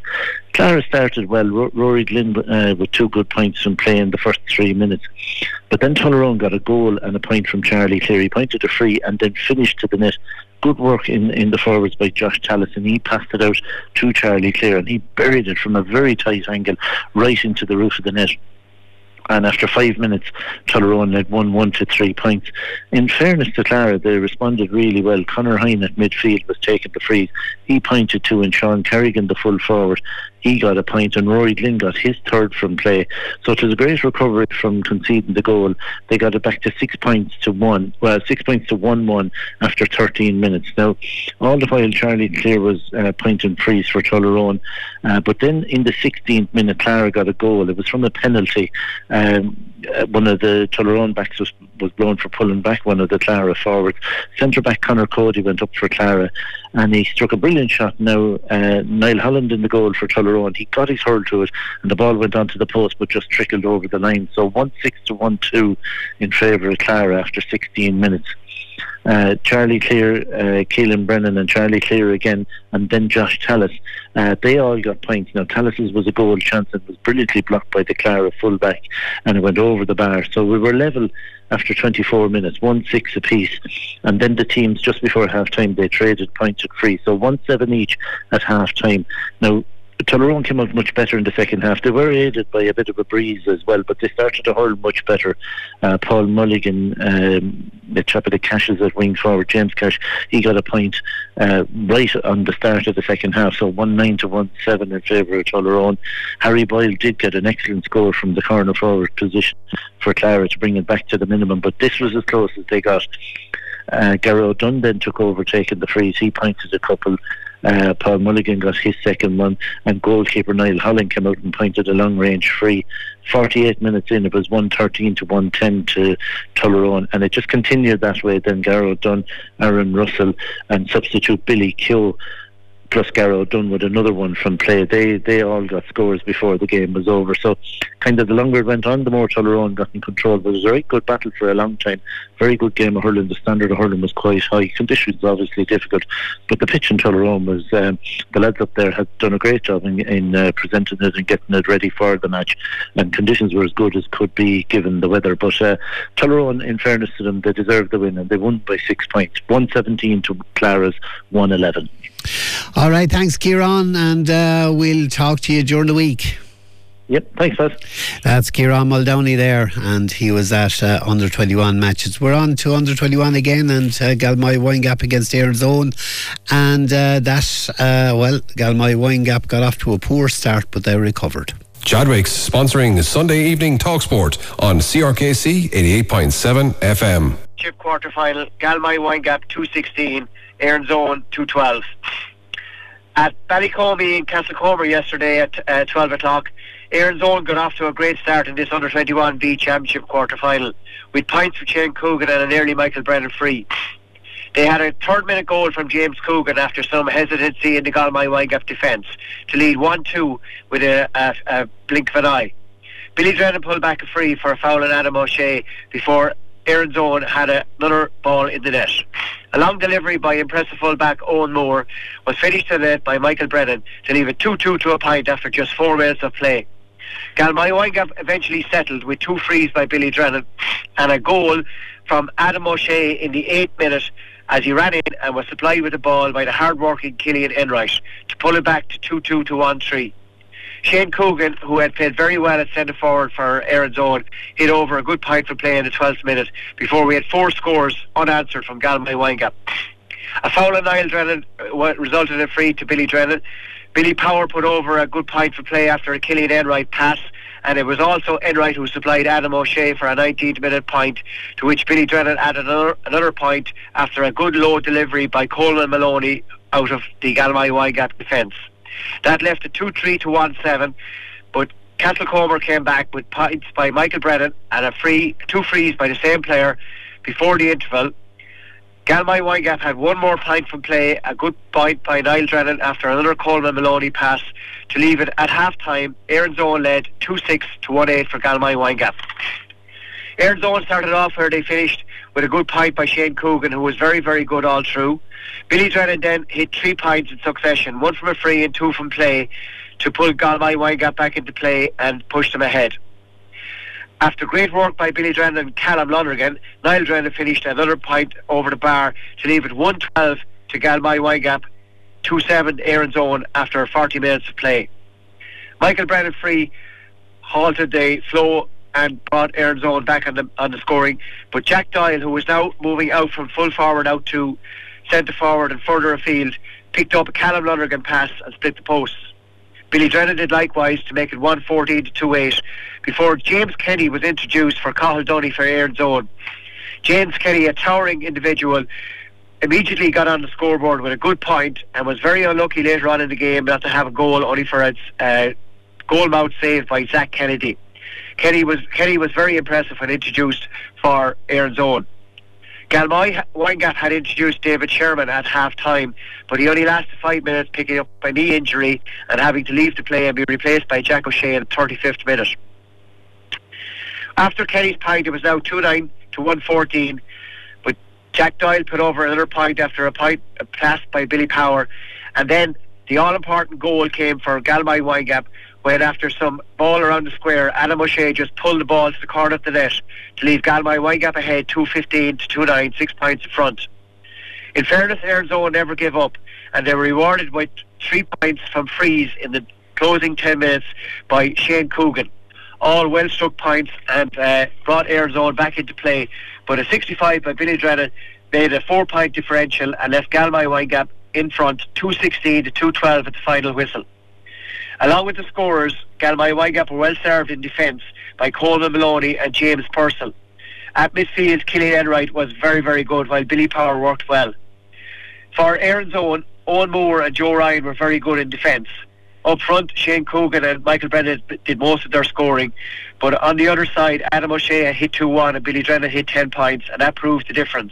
Clara started well. R- Rory Glynn uh, with two good points from play in the first three minutes. But then Tullaroan got a goal and a point from Charlie Cleary. Pointed a free and then finished to the net good work in, in the forwards by Josh Tallis, and he passed it out to Charlie Clear, and he buried it from a very tight angle right into the roof of the net and after five minutes, Tullaroan had won 1 to three points. In fairness to Clara, they responded really well. Connor Hine at midfield was taking the frees. He pointed to, and Sean Kerrigan, the full forward, he got a point, and Rory Glynn got his third from play. So it was a great recovery from conceding the goal. They got it back to six points to one, well, six points to one one after 13 minutes. Now, all the while Charlie Clear was uh, point and frees for Tullaroan, uh, but then in the 16th minute, Clara got a goal. It was from a penalty. Um, uh, one of the Tullaroan backs was, was blown for pulling back one of the Clara forwards. Centre back Connor Cody went up for Clara and he struck a brilliant shot. Now, uh, Niall Holland in the goal for Tullaroan, he got his hurl to it and the ball went onto the post but just trickled over the line. So 1 6 to 1 2 in favour of Clara after 16 minutes uh, Charlie Clear, uh, Keelan Brennan, and Charlie Clear again, and then Josh Tallis. Uh, they all got points. Now, Tallis's was a goal chance and was brilliantly blocked by the Clara fullback, and it went over the bar. So we were level after 24 minutes, 1 6 apiece. And then the teams, just before half time, they traded points at free. So 1 7 each at half time. Now, Tullaroan came out much better in the second half. They were aided by a bit of a breeze as well, but they started to hurl much better. Uh, Paul Mulligan, um, the chap of the Cashes at wing forward, James Cash, he got a point uh, right on the start of the second half, so 1 9 to 1 7 in favour of Tullaroan. Harry Boyle did get an excellent score from the corner forward position for Clara to bring it back to the minimum, but this was as close as they got. Uh, Garrow Dunn then took over taking the frees. He pointed a couple uh, Paul Mulligan got his second one, and goalkeeper Niall Holland came out and pointed a long range free. 48 minutes in, it was 113 to 110 to Tullaroan, and it just continued that way. Then Garrow Dunn, Aaron Russell, and substitute Billy Keogh plus Garrow Dunn with another one from play. They they all got scores before the game was over. So kind of the longer it went on, the more Tullaroan got in control. But it was a very good battle for a long time. Very good game of hurling. The standard of hurling was quite high. Conditions obviously difficult, but the pitch in Tullaroan was um, the lads up there had done a great job in, in uh, presenting it and getting it ready for the match. And conditions were as good as could be given the weather. But uh, Tullaroan, in fairness to them, they deserved the win and they won by six points. 117 to Clara's 111. All right, thanks, Kieran, and uh, we'll talk to you during the week. Yep, thanks, Buzz. That's Kieran Muldowney there, and he was at uh, under 21 matches. We're on to under 21 again, and uh, Windgap against Erin's Own. And uh, that, uh, well, Galmoy Windgap got off to a poor start, but they recovered. Chadwick's sponsoring Sunday evening talksport on CRKC 88.7 FM. Chip quarter final, Windgap 216, Erin's Own 212. At Ballycomey in Castlecomer yesterday at uh, 12 o'clock, Erin's Own got off to a great start in this under 21 B Championship quarter final with points for Shane Coogan and an early Michael Brennan free. They had a third minute goal from James Coogan after some hesitancy in the Galmoy Windgap defence to lead 1 2 with a, a, a blink of an eye. Billy Drennan pulled back a free for a foul on Adam O'Shea before Erin's Own had another ball in the net. A long delivery by impressive fullback Owen Moore was finished to net by Michael Brennan to leave it 2-2 to a point after just four minutes of play. Galmoy Windgap eventually settled with two frees by Billy Drennan and a goal from Adam O'Shea in the eighth minute as he ran in and was supplied with the ball by the hard-working Killian Enright to pull it back to 2-2 to 1-3. Shane Coogan, who had played very well at centre forward for Erin's Own, hit over a good point for play in the 12th minute before we had four scores unanswered from Galmoy Windgap. A foul on Niall Drennan uh, resulted in a free to Billy Drennan. Billy Power put over a good point for play after a Killian Enright pass, and it was also Enright who supplied Adam O'Shea for a 19th minute point, to which Billy Drennan added another, another point after a good low delivery by Coleman Maloney out of the Galmoy Windgap defence. That left it 2 3 to 1 7. But Castlecomer came back with points by Michael Brennan and a free, two frees by the same player before the interval. Galmoy Windgap had one more point from play, a good point by Niall Drennan after another Coleman Maloney pass to leave it at half time. Erin's Own led 2 6 to 1 8 for Galmoy Windgap. Erin's Own started off where they finished with a good point by Shane Coogan, who was very, very good all through. Billy Drennan then hit three points in succession, one from a free and two from play, to pull Galmoy Windgap back into play and push them ahead. After great work by Billy Drennan and Callum Lonergan, Niall Drennan finished another point over the bar to leave it 112 to Galmoy Windgap, 2-7 Erin's Own after 40 minutes of play. Michael Brennan Free halted the flow and brought Erin's Own back on the on the scoring. But Jack Doyle, who was now moving out from full forward out to centre forward and further afield, picked up a Callum Lonergan pass and split the posts. Billy Drennan did likewise to make it 114 to 2-8 before James Kenny was introduced for Cathal Donny for Erin's Own. James Kenny, a towering individual, immediately got on the scoreboard with a good point and was very unlucky later on in the game not to have a goal only for a uh, goal mouth save by Zach Kennedy. Kenny was Kenny was very impressive when introduced for Erin's Own. Galmoy Windgap had introduced David Sherman at half time, but he only lasted five minutes, picking up a knee injury and having to leave the play and be replaced by Jack O'Shea in the 35th minute. After Kenny's point, it was now 2 9 to 114, but Jack Doyle put over another point after a point a pass by Billy Power, and then the all important goal came for Galmoy Windgap when after some ball around the square, Adam O'Shea just pulled the ball to the corner of the net to leave Galmoy gap ahead 2-15 to 2-9, six points in front. In fairness, Own never gave up, and they were rewarded with three points from frees in the closing 10 minutes by Shane Coogan. All well struck points and uh, brought Own back into play, but a 65 by Billy Drennan made a four point differential and left Galmoy gap in front 216 to 212 at the final whistle. Along with the scorers, Galmoy Windgap were well served in defence by Coleman Maloney and James Purcell. At midfield, Killian Enright was very, very good, while Billy Power worked well. For Erin's Own, Owen Moore and Joe Ryan were very good in defence. Up front, Shane Coogan and Michael Brennan did most of their scoring. But on the other side, Adam O'Shea hit 2 1 and Billy Drennan hit 10 points, and that proved the difference.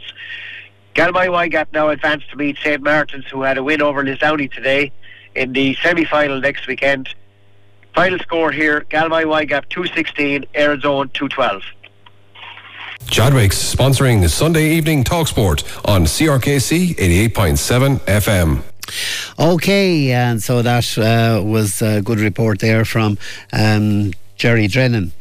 Galmoy Windgap now advanced to meet St Martin's, who had a win over Lisdowney today in the semi final next weekend. Final score here Galmoy Windgap 216, Erin's Own 212. Chadwick's sponsoring Sunday evening Talksport on CRKC 88.7 FM. Okay, and so that uh, was a good report there from um, Jerry Drennan.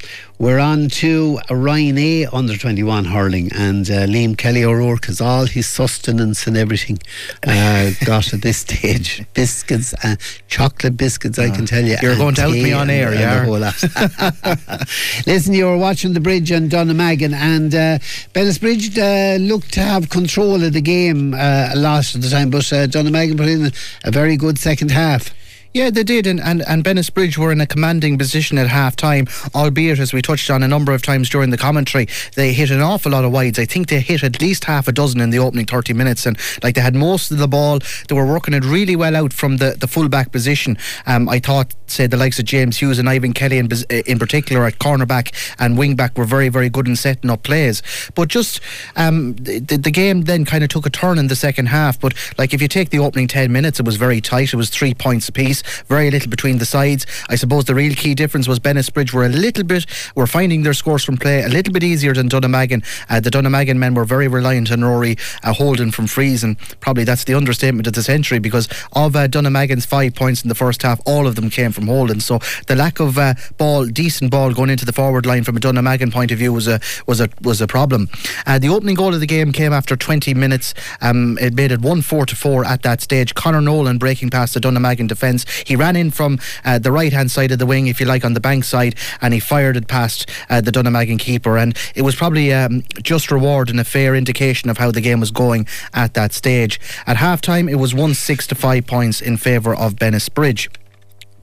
We're on to Ryan A under 21 hurling, and uh, Liam Kelly O'Rourke has all his sustenance and everything uh, got at this stage. Biscuits, uh, chocolate biscuits, I can tell you. You're going to out me on air, yeah. Listen, you were watching the bridge and Dunnamaggin, and uh, Bennettsbridge uh, looked to have control of the game uh, a lot of the time, but uh, Dunnamaggin put in a very good second half. Yeah, they did, and, and, and Bennettsbridge were in a commanding position at half time, albeit, as we touched on a number of times during the commentary, they hit an awful lot of wides. I think they hit at least half a dozen in the opening 30 minutes, and like they had most of the ball, they were working it really well out from the, the full back position. Um, I thought, say, the likes of James Hughes and Ivan Kelly in, in particular at cornerback and wing back were very, very good in setting up plays. But just um, the, the game then kind of took a turn in the second half. But like if you take the opening 10 minutes, it was very tight, it was three points apiece very little between the sides. I suppose the real key difference was Bennettsbridge were a little bit were finding their scores from play a little bit easier than Dunnamaggin. Uh, the Dunnamaggin men were very reliant on Rory uh, Holden from frees, and probably that's the understatement of the century because of uh, Dunnamaggin's five points in the first half, all of them came from Holden. So the lack of uh, ball, decent ball going into the forward line from a Dunnamaggin point of view was a was a was a problem. Uh, the opening goal of the game came after 20 minutes. Um, it made it one four to four at that stage. Connor Nolan breaking past the Dunnamaggin defence. He ran in from uh, the right hand side of the wing, if you like, on the bank side, and he fired it past uh, the Dunnamaggin keeper. And it was probably um, just reward and a fair indication of how the game was going at that stage. At half time, it was 1 6 to 5 points in favour of Bennettsbridge.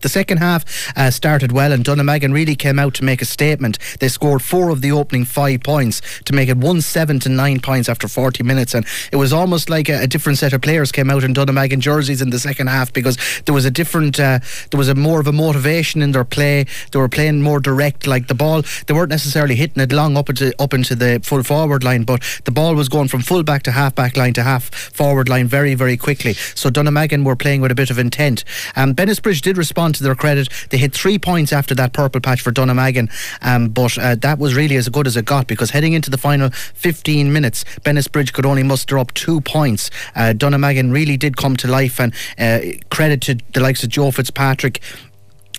The second half uh, started well, and Dunnamaggin really came out to make a statement. They scored four of the opening five points to make it one seven to nine points after 40 minutes, and it was almost like a, a different set of players came out in Dunnamaggin jerseys in the second half because there was a different, uh, there was a more of a motivation in their play. They were playing more direct, like the ball. They weren't necessarily hitting it long up into up into the full forward line, but the ball was going from full back to half back line to half forward line very very quickly. So Dunnamaggin were playing with a bit of intent. Um, Bennettsbridge did respond to their credit. They hit three points after that purple patch for Dunnamaggin, um, but uh, that was really as good as it got because heading into the final 15 minutes, Bennettsbridge could only muster up two points. Uh, really did come to life, and uh, credit to the likes of Joe Fitzpatrick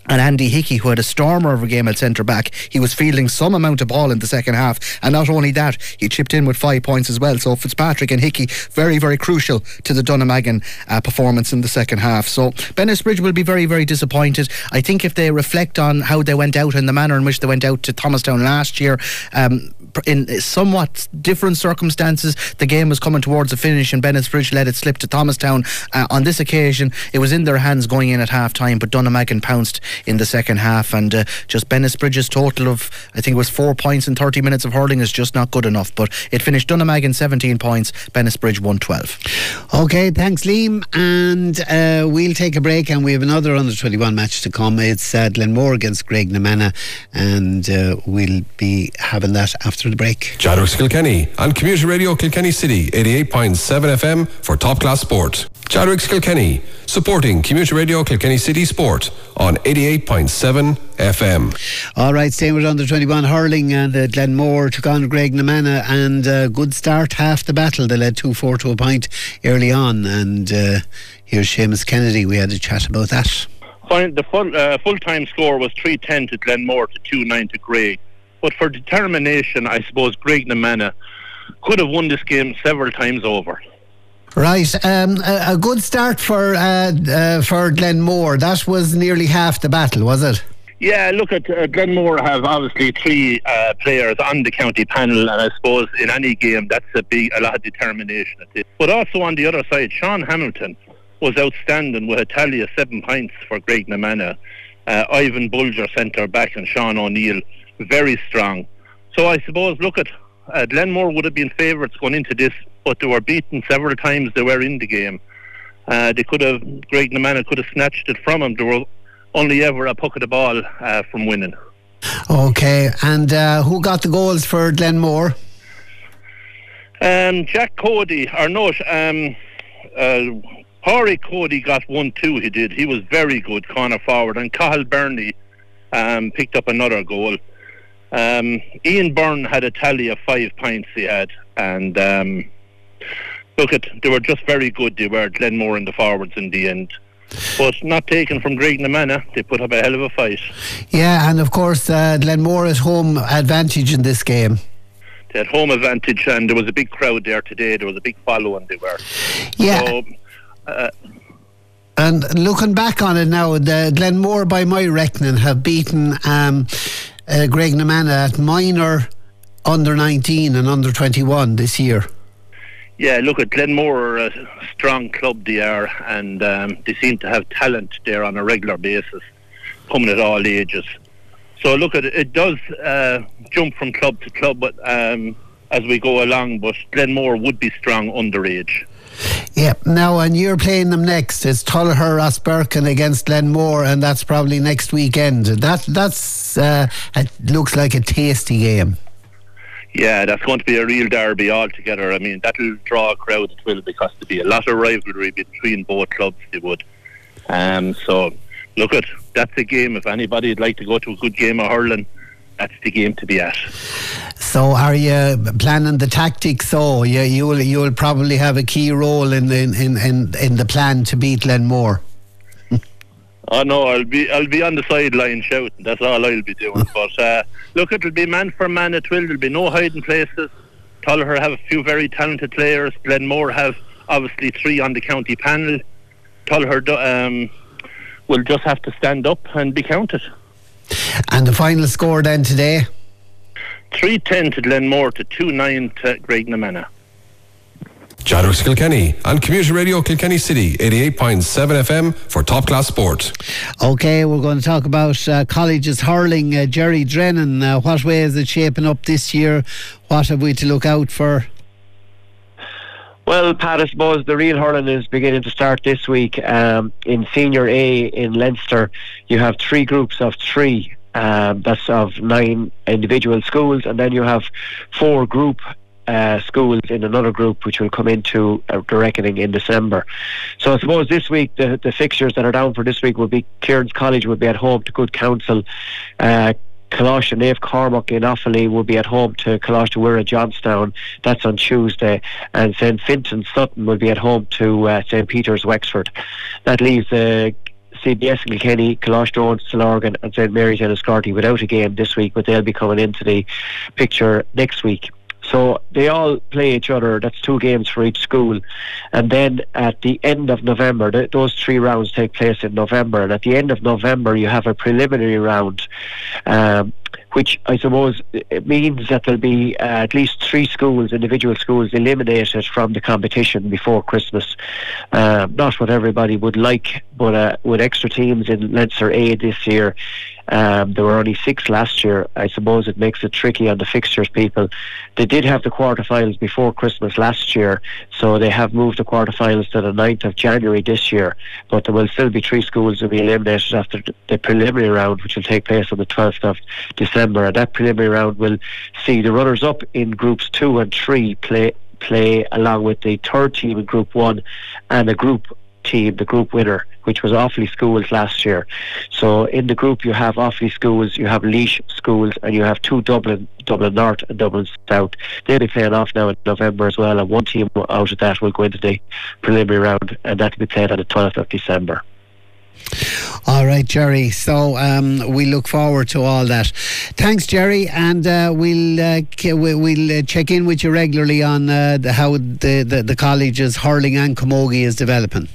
and Andy Hickey, who had a stormer of a game at centre back. He was fielding some amount of ball in the second half, and not only that, he chipped in with five points as well. So Fitzpatrick and Hickey, very, very crucial to the Dunnamaggin uh, performance in the second half. So Bennettsbridge will be very, very disappointed. I think if they reflect on how they went out and the manner in which they went out to Thomastown last year, um, in somewhat different circumstances, the game was coming towards a finish, and Bennettsbridge let it slip to Thomastown. Uh, on this occasion, it was in their hands going in at half time, but Dunnamaggin pounced in the second half, and uh, just Bennettsbridge's total of I think it was four points in 30 minutes of hurling is just not good enough. But it finished Dunnamaggin 17 points, Bennettsbridge 112. Okay, thanks, Liam, and uh, we'll take a break, and we have another under 21 match to come. It's uh, Glenmore against Graiguenamanagh, and uh, we'll be having that after the break. Chadwick's Kilkenny on Community Radio Kilkenny City 88.7 FM for top class sport. Chadwick's Kilkenny supporting Community Radio Kilkenny City Sport on 88.7 FM. All right, staying with under 21 hurling and uh, Glenmore took on Graiguenamanagh and uh, good start half the battle. They led 2 4 to a point early on. And uh, here's Seamus Kennedy. We had a chat about that. The full, uh, full-time score was 310 to Glenmore to 2-9 to Grey. But for determination, I suppose Graiguenamanagh could have won this game several times over. Right, um, a, a, good start for uh, uh, for Glenmore. That was nearly half the battle, was it? Yeah, look at uh, Glenmore have obviously three uh, players on the county panel, and I suppose in any game that's a big, a lot of determination. But also on the other side, Sean Hamilton was outstanding with a tally of seven points for Graiguenamanagh. Uh, Ivan Bulger centre back and Sean O'Neill very strong. So I suppose look at uh, Glenmore would have been favourites going into this, but they were beaten several times. They were in the game. Uh, they could have Graiguenamanagh could have snatched it from them. They were only ever a puck of the ball uh, from winning. Okay, and uh, who got the goals for Glenmore? Um, Jack Cody, or no, um, uh, Corey Cody got one too. He did. He was very good corner forward, and Cahill Burnley um, picked up another goal. Um, Ian Byrne had a tally of five points. He had, and um, look at they were just very good. They were Glenmore in the forwards in the end. But not taken from Graiguenamanagh. They put up a hell of a fight. Yeah, and of course, uh, Glenmore at home advantage in this game. They had home advantage, and there was a big crowd there today. There was a big following. They were. Yeah. So, uh, and looking back on it now, the Glenmore, by my reckoning, have beaten um, uh, Graiguenamanagh at minor, under 19 and under 21 this year. Yeah, look at Glenmore, a strong club they are, and um, they seem to have talent there on a regular basis, coming at all ages. So look at it, it does uh, jump from club to club, but um, as we go along. But Glenmore would be strong underage. Yeah. Now, and you're playing them next. It's Tullogher Rosbercon against Glenmore, and that's probably next weekend. That that's uh, looks like a tasty game. Yeah, that's going to be a real derby altogether. I mean, that'll draw a crowd. It will because there'll be a lot of rivalry between both clubs. They would. Um, so, look at that's a game. If anybody'd like to go to a good game of hurling, that's the game to be at. So, are you planning the tactics? So, you you'll you'll probably have a key role in in in in, the plan to beat Glenmore. Oh no, I'll be I'll be on the sideline shouting. That's all I'll be doing. but uh, look, it'll be man for man. It will. There'll be no hiding places. Tullogher have a few very talented players. Glenmore have obviously three on the county panel. Tullogher um, will just have to stand up and be counted. And the final score then today? 310 to Glenmore to 2 9 to Graiguenamanagh. Chadwick's Kilkenny on Community Radio Kilkenny City 88.7 FM for top class sport. Okay, we're going to talk about uh, colleges hurling. Uh, Jerry Drennan, uh, what way is it shaping up this year? What have we to look out for? Well, Pat, I suppose the real hurling is beginning to start this week. Um, in Senior A in Leinster, you have three groups of three. Um, that's of nine individual schools, and then you have four group uh, schools in another group which will come into uh, the reckoning in December. So I suppose this week the, the fixtures that are down for this week will be Cairns College will be at home to Good Counsel. Uh, and Naomh Cormac in Offaly will be at home to Coláiste Mhuire Johnstown. That's on Tuesday. And St. Fintan Sutton will be at home to uh, St. Peter's Wexford. That leaves uh, CBS Kilkenny, Colosstones, Stillorgan and St Mary's and Enniscorthy without a game this week, but they'll be coming into the picture next week. So they all play each other. That's two games for each school. And then at the end of November, th- those three rounds take place in November. And at the end of November, you have a preliminary round, um, which I suppose it means that there'll be uh, at least three schools, individual schools, eliminated from the competition before Christmas. Um, not what everybody would like, but uh, with extra teams in Leinster A this year, um, there were only six last year. I suppose it makes it tricky on the fixtures people. They did have the quarterfinals before Christmas last year, so they have moved the quarterfinals to the 9th of January this year. But there will still be three schools to be eliminated after the preliminary round, which will take place on the 12th of December. And that preliminary round will see the runners up in groups two and three play play along with the third team in Group One and a group the group winner, which was Offaly Schools last year. So in the group you have Offaly Schools, you have Laois Schools, and you have two Dublin, Dublin North and Dublin South. They'll be playing off now in November as well, and one team out of that will go into the preliminary round, and that will be played on the 12th of December. All right, Jerry. So um, we look forward to all that. Thanks, Jerry, and uh, we'll uh, we'll uh, check in with you regularly on uh, the, how the, the, the college's hurling and camogie is developing.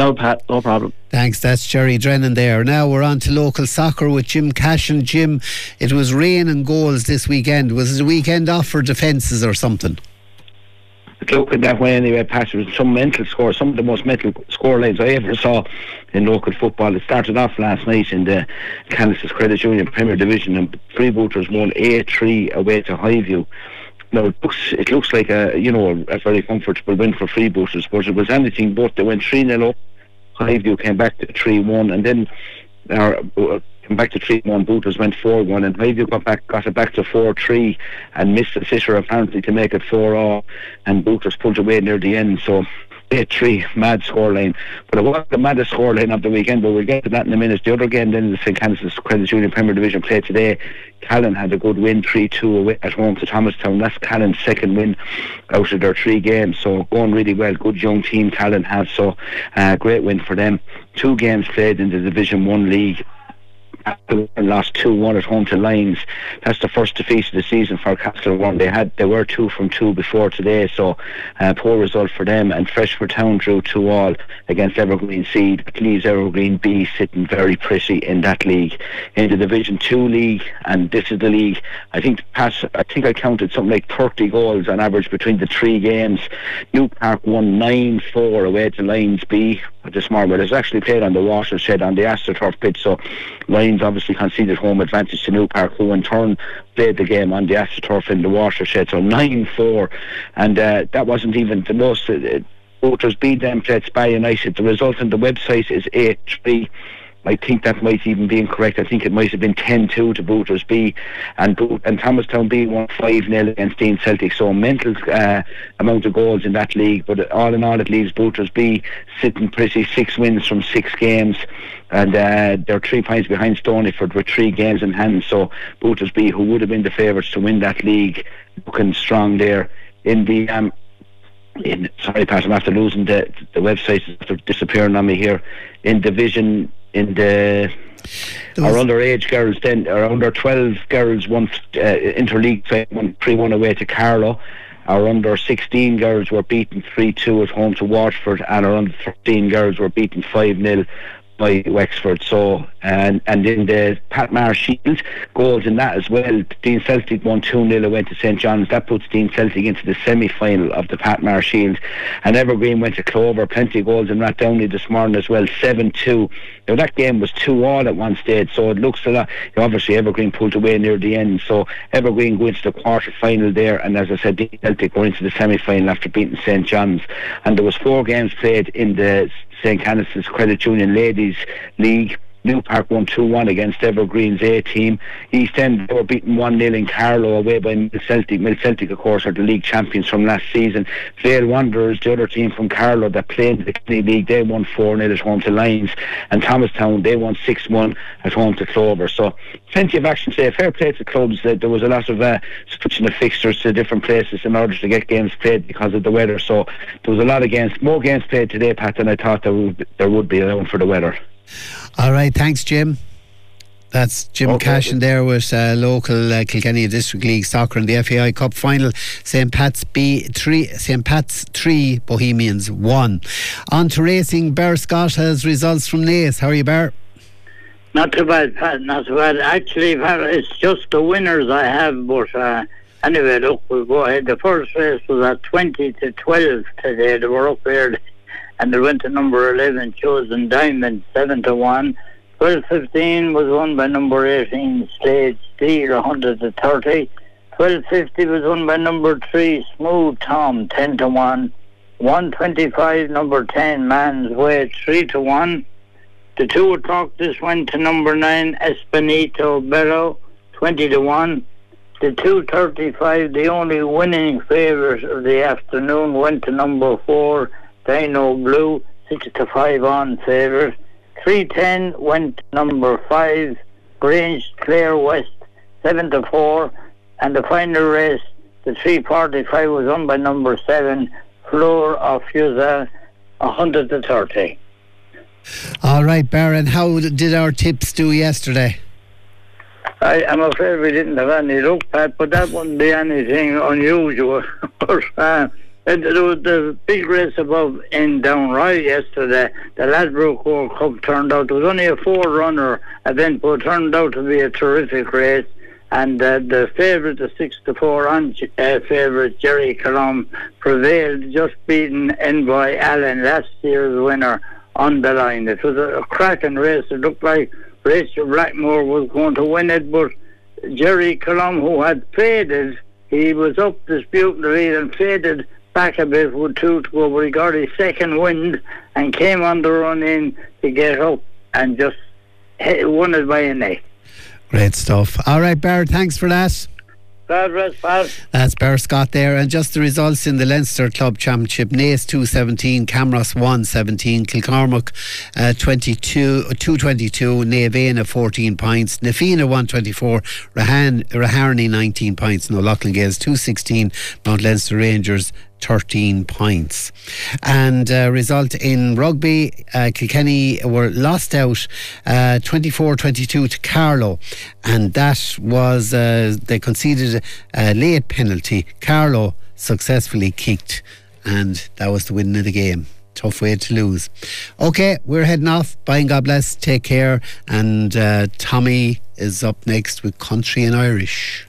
So, Pat, no problem. Thanks. That's Jerry Drennan there. Now we're on to local soccer with Jim Cash and Jim. It was rain and goals this weekend. Was it a weekend off for defences or something? looking that way anyway, Pat. There was some mental score, some of the most mental score lines I ever saw in local football. It started off last night in the Canice's Credit Union Premier Division, and Freebooters won A three away to Highview. Now it looks it looks like a you know a very comfortable win for Freebooters, but it was anything but. They went three 0 up. Highview came back to three one, and then. Uh, came back to three one. Booters went four one, and Highview got back got it back to four three, and missed the sitter apparently to make it four all, and Booters pulled away near the end. So eight three, mad scoreline. But it was the maddest scoreline of the weekend. But we'll get to that in a minute. The other game then the St Canice's Credit Union Premier Division play today. Callan had a good win, three two at home to Thomastown. That's Callan's second win out of their three games. So going really well. Good young team Callan has. So uh, great win for them. Two games played in the Division One league and lost two one at home to Lions. That's the first defeat of the season for Castlereagh. They had they were two from two before today, so uh, poor result for them. And Freshford Town drew two all against Evergreen Seed. It leaves Evergreen B sitting very pretty in that league. In the Division Two league, and this is the league. I think I think I counted something like thirty goals on average between the three games. New Park won nine four away to Lions B this morning. But it's actually played on the watershed on the AstroTurf pitch, so Lions obviously conceded home advantage to New Park, who in turn played the game on the AstroTurf in the watershed. So 9 4, and uh, that wasn't even the most. Uh, Booters beat them, played Spy United. The result on the website is 8 3. I think that might even be incorrect. I think it might have been 10-2 to Booters B, and Boot, and Thomastown B won 5-0 against Deen Celtic. So mental uh, amount of goals in that league. But all in all, it leaves Booters B sitting pretty six wins from six games, and uh, they're three points behind Stonyford with three games in hand. So Booters B, who would have been the favourites to win that league, looking strong there in the um, in sorry Pat, I'm after losing the the website after disappearing on me here in division in the our underage girls then our under 12 girls won uh, interleague won 3-1 away to Carlow. Our under 16 girls were beaten 3-2 at home to Waterford and our under 13 girls were beaten 5-0 by Wexford. So and and in the Patmar Shield goals in that as well. Deen Celtic won two 0 went to St John's. That puts Deen Celtic into the semi final of the Patmar Shield. And Evergreen went to Clover. Plenty of goals in Rathdowney this morning as well. Seven two. Now that game was two all at one stage, so it looks a lot. Obviously Evergreen pulled away near the end, so Evergreen go into the quarter final there. And as I said, Deen Celtic go into the semi final after beating St John's. And there was four games played in the St. Canice's Credit Union Ladies League. New Park won 2 1 against Evergreen's A team. East End they were beaten 1 0 in Carlow away by Mill Celtic. Mill Celtic, of course, are the league champions from last season. Vale Wanderers, the other team from Carlow that played in the League, they won 4 0 at home to Lions. And Thomastown, they won 6 1 at home to Clover. So, plenty of action today. Fair play to clubs. Uh, there was a lot of uh, switching of fixtures to different places in order to get games played because of the weather. So, there was a lot of games, more games played today, Pat, than I thought there would, there would be around for the weather. All right, thanks, Jim. That's Jim Okay. Cashin there with uh, local uh, Kilkenny District League soccer in the FAI Cup final. St Pat's B three, St Pat's three, Bohemians one. On to racing, Bear Scott has results from Naas. How are you, Bear? Not too bad, Pat. Not too bad. Actually, Pat, it's just the winners I have. But uh, anyway, look, we'll go ahead. The first race was at twenty to twelve today. They were up there, and they went to number eleven, Chosen Diamond, seven to one. Twelve fifteen was won by number eighteen, Slade Steel, hundred to thirty. Twelve fifty was won by number three, Smooth Tom, ten to one. One twenty-five, number ten, Man's Way, three to one. The two o'clock this went to number nine Espinito Bello, twenty to one. The two thirty-five, the only winning favourite of the afternoon, went to number four Dinoblue, six to five on favourite. Three ten went number five Grangeclare West, seven to four, and the final race, the three forty-five, was won by number seven Floor of Fusel, hundred to thirty. All right, Baron, how did our tips do yesterday? I, I'm afraid we didn't have any luck, Pat, but that wouldn't be anything unusual. but, uh, and there was the big race above in Down Royal yesterday. The Ladbroke World Cup turned out, it was only a four-runner event, but it turned out to be a terrific race. And uh, the favourite, the six to four on uh, favourite Gerri Colombe prevailed, just beating Envoy Allen, last year's winner, on the line. It was a, a cracking race. It looked like Rachel Blackmore was going to win it, but Gerri Colombe, who had faded, he was up disputing the lead and faded back a bit with two to go, but he got his second wind and came on the run in to get up and just hit, won it by a neck. Great stuff. All right, Bear, thanks for that. God rest. That's Bear Scott there. And just the results in the Leinster Club Championship Naas 217, Camross 117, Kilcormac uh, 22, 222, Naomh Éanna 14 points, Na Fianna 124, Rahan, Raharney 19 points, and O'Loughlin Gaels 216, Mount Leinster Rangers 13 points. And uh, result in rugby, uh, Kilkenny were lost out 24 22 to Carlow, and that was, uh, they conceded a late penalty. Carlow successfully kicked, and that was the win of the game. Tough way to lose. Okay, we're heading off. Bye and God bless. Take care. And uh, Tommy is up next with Country and Irish.